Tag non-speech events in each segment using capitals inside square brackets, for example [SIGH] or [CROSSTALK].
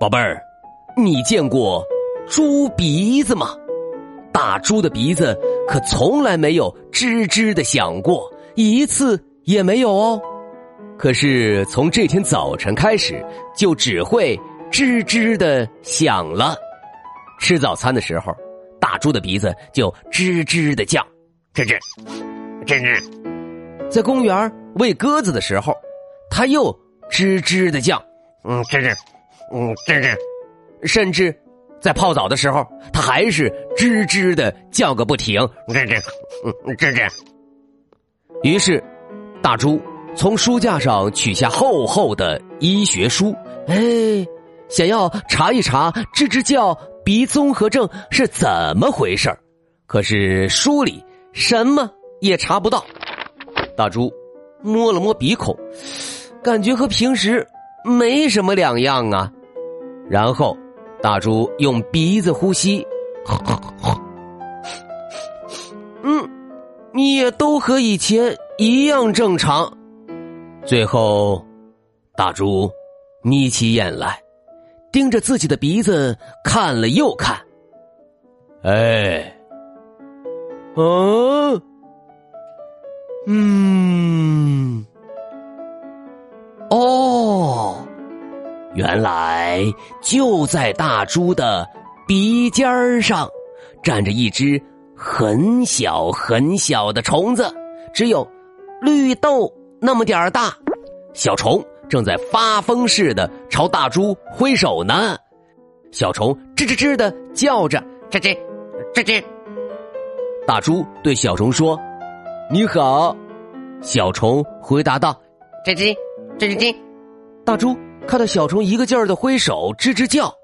宝贝儿，你见过猪鼻子吗？大猪的鼻子可从来没有吱吱的响过，一次也没有哦。可是从这天早晨开始，就只会吱吱的响了。吃早餐的时候，大猪的鼻子就吱吱的叫，吱吱，吱吱。在公园喂鸽子的时候，它又吱吱的叫，嗯，吱吱。嗯，吱吱，甚至在泡澡的时候，它还是吱吱的叫个不停，吱吱，嗯，吱吱。于是，大猪从书架上取下厚厚的医学书，哎，想要查一查吱吱叫鼻综合症是怎么回事可是书里什么也查不到。大猪摸了摸鼻孔，感觉和平时没什么两样啊。然后，大猪用鼻子呼吸，[LAUGHS] 嗯，你也都和以前一样正常。最后，大猪眯起眼来，盯着自己的鼻子看了又看。哎，嗯，嗯，哦。原来就在大猪的鼻尖上，站着一只很小很小的虫子，只有绿豆那么点儿大。小虫正在发疯似的朝大猪挥手呢。小虫吱吱吱的叫着，吱吱，吱吱。大猪对小虫说：“你好。”小虫回答道：“吱吱，吱吱吱。”大猪。看到小虫一个劲儿的挥手吱吱叫，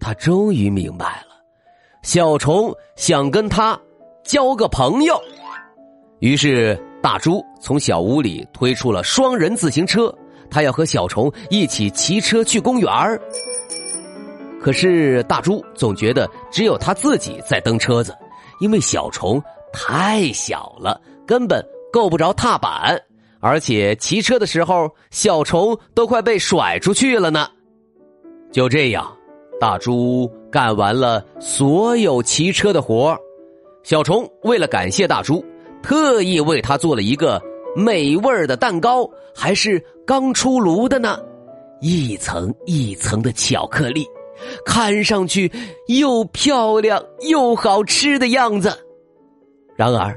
他终于明白了，小虫想跟他交个朋友。于是大猪从小屋里推出了双人自行车，他要和小虫一起骑车去公园儿。可是大猪总觉得只有他自己在蹬车子，因为小虫太小了，根本够不着踏板。而且骑车的时候，小虫都快被甩出去了呢。就这样，大猪干完了所有骑车的活小虫为了感谢大猪，特意为他做了一个美味的蛋糕，还是刚出炉的呢，一层一层的巧克力，看上去又漂亮又好吃的样子。然而，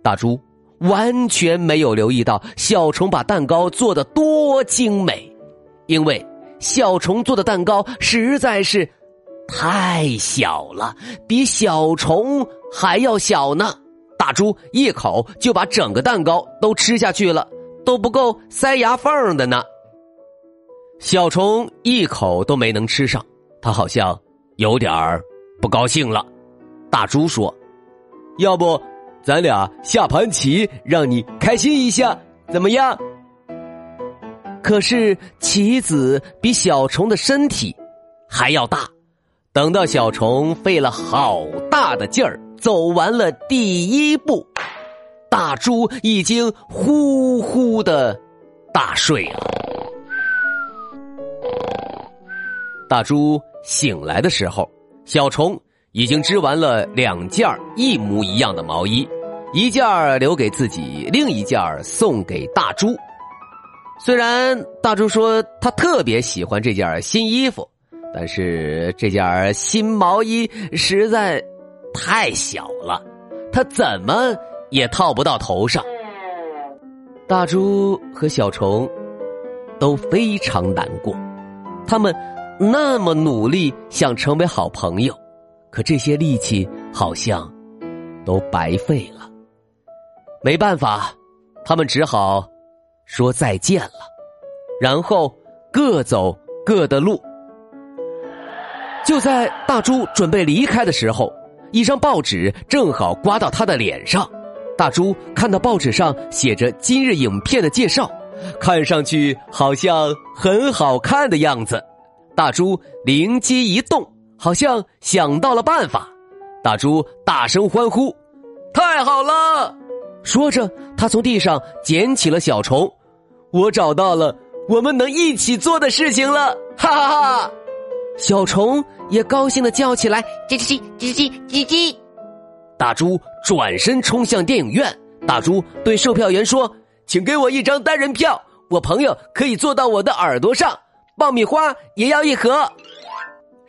大猪。完全没有留意到小虫把蛋糕做的多精美，因为小虫做的蛋糕实在是太小了，比小虫还要小呢。大猪一口就把整个蛋糕都吃下去了，都不够塞牙缝的呢。小虫一口都没能吃上，他好像有点儿不高兴了。大猪说：“要不？”咱俩下盘棋，让你开心一下，怎么样？可是棋子比小虫的身体还要大，等到小虫费了好大的劲儿走完了第一步，大猪已经呼呼的大睡了。大猪醒来的时候，小虫。已经织完了两件一模一样的毛衣，一件留给自己，另一件送给大猪。虽然大猪说他特别喜欢这件新衣服，但是这件新毛衣实在太小了，他怎么也套不到头上。大猪和小虫都非常难过，他们那么努力想成为好朋友。可这些力气好像都白费了。没办法，他们只好说再见了，然后各走各的路。就在大猪准备离开的时候，一张报纸正好刮到他的脸上。大猪看到报纸上写着今日影片的介绍，看上去好像很好看的样子。大猪灵机一动，好像想到了办法。大猪大声欢呼：“太好了！”说着，他从地上捡起了小虫。我找到了我们能一起做的事情了！哈哈哈！小虫也高兴的叫起来：“叽叽叽叽叽叽叽！”大猪转身冲向电影院。大猪对售票员说：“请给我一张单人票，我朋友可以坐到我的耳朵上。爆米花也要一盒。”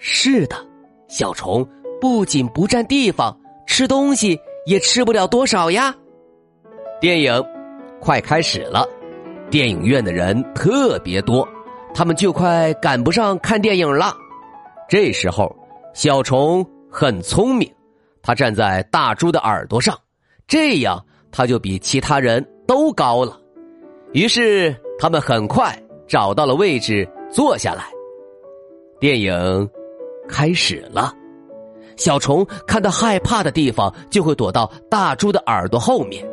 是的，小虫不仅不占地方，吃东西也吃不了多少呀。电影快开始了，电影院的人特别多，他们就快赶不上看电影了。这时候，小虫很聪明，它站在大猪的耳朵上，这样它就比其他人都高了。于是，他们很快找到了位置，坐下来。电影开始了，小虫看到害怕的地方，就会躲到大猪的耳朵后面；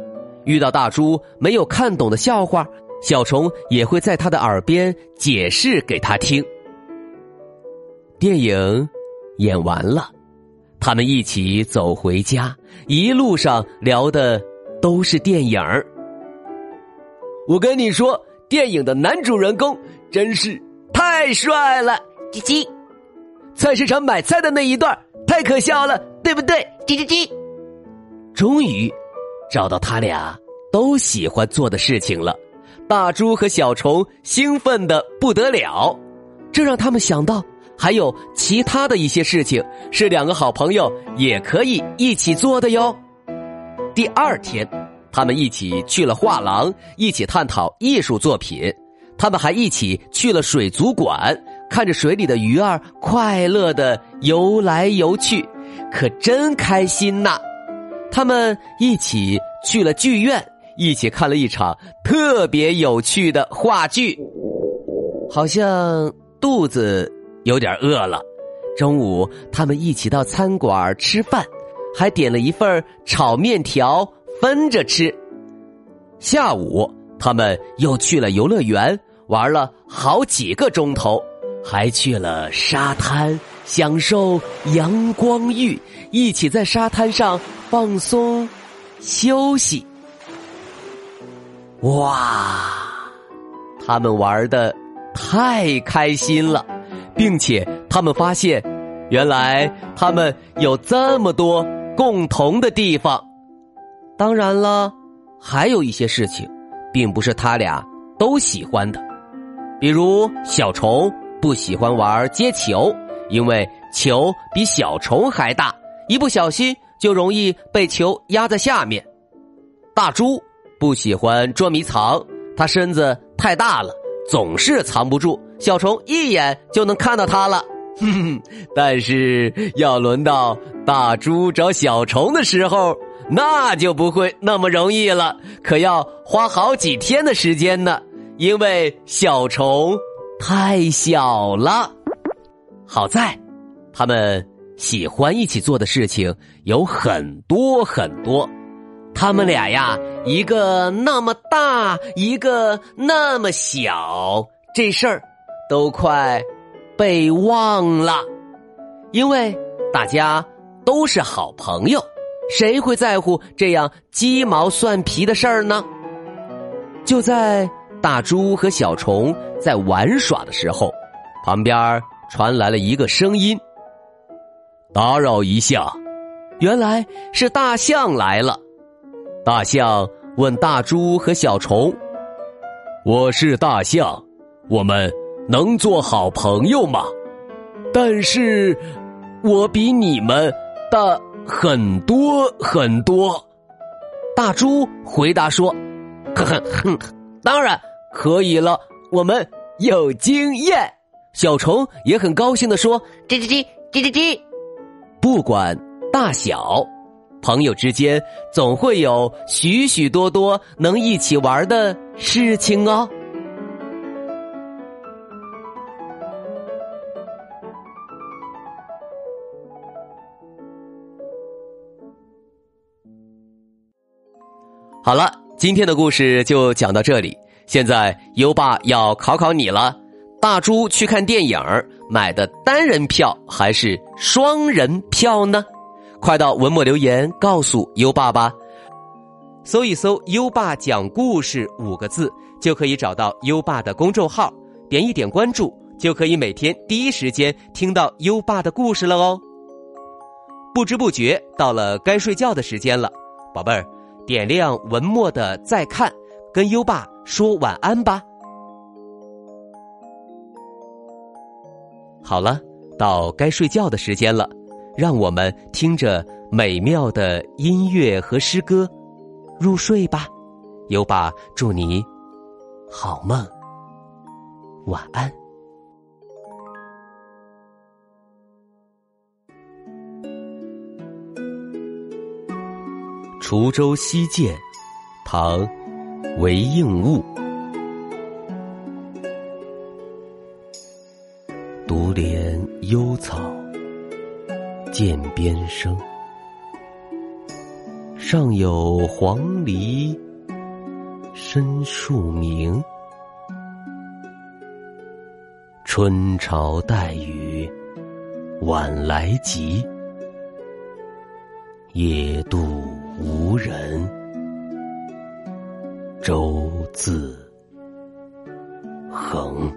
遇到大猪没有看懂的笑话，小虫也会在他的耳边解释给他听。电影演完了，他们一起走回家，一路上聊的都是电影儿。我跟你说，电影的男主人公真是太帅了，叽叽，菜市场买菜的那一段太可笑了，对不对？叽叽叽。终于找到他俩都喜欢做的事情了，大猪和小虫兴奋的不得了，这让他们想到。还有其他的一些事情是两个好朋友也可以一起做的哟。第二天，他们一起去了画廊，一起探讨艺术作品。他们还一起去了水族馆，看着水里的鱼儿快乐的游来游去，可真开心呐！他们一起去了剧院，一起看了一场特别有趣的话剧，好像肚子。有点饿了，中午他们一起到餐馆吃饭，还点了一份炒面条分着吃。下午他们又去了游乐园，玩了好几个钟头，还去了沙滩享受阳光浴，一起在沙滩上放松休息。哇，他们玩的太开心了。并且他们发现，原来他们有这么多共同的地方。当然了，还有一些事情，并不是他俩都喜欢的。比如小虫不喜欢玩接球，因为球比小虫还大，一不小心就容易被球压在下面。大猪不喜欢捉迷藏，他身子太大了，总是藏不住。小虫一眼就能看到它了，[LAUGHS] 但是要轮到大猪找小虫的时候，那就不会那么容易了，可要花好几天的时间呢。因为小虫太小了。好在，他们喜欢一起做的事情有很多很多。他们俩呀，一个那么大，一个那么小，这事儿。都快被忘了，因为大家都是好朋友，谁会在乎这样鸡毛蒜皮的事儿呢？就在大猪和小虫在玩耍的时候，旁边传来了一个声音：“打扰一下。”原来是大象来了。大象问大猪和小虫：“我是大象，我们。”能做好朋友吗？但是，我比你们大很多很多。大猪回答说：“呵 [LAUGHS] 呵，当然可以了，我们有经验。”小虫也很高兴的说：“叽叽叽叽叽叽。”不管大小，朋友之间总会有许许多多能一起玩的事情哦。好了，今天的故事就讲到这里。现在优爸要考考你了：大猪去看电影买的单人票还是双人票呢？快到文末留言告诉优爸吧。搜一搜“优爸讲故事”五个字，就可以找到优爸的公众号，点一点关注，就可以每天第一时间听到优爸的故事了哦。不知不觉到了该睡觉的时间了，宝贝儿。点亮文末的再看，跟优爸说晚安吧。好了，到该睡觉的时间了，让我们听着美妙的音乐和诗歌入睡吧。优爸祝你好梦，晚安。滁州西涧，唐，韦应物。独怜幽草涧边生，上有黄鹂深树鸣。春潮带雨晚来急，野渡。无人，周自横。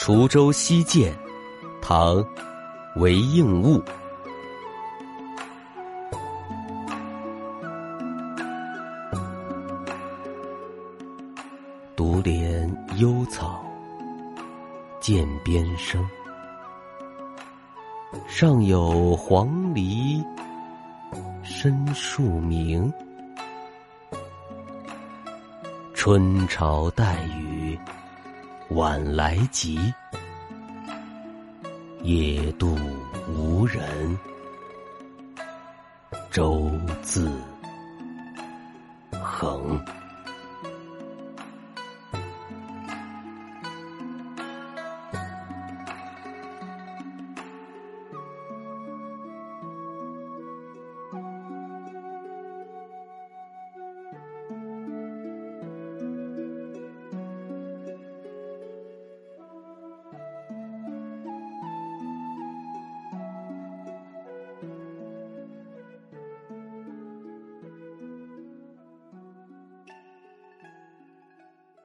滁州西涧，唐，韦应物。涧边生，上有黄鹂深树鸣。春潮带雨晚来急，野渡无人，舟自横。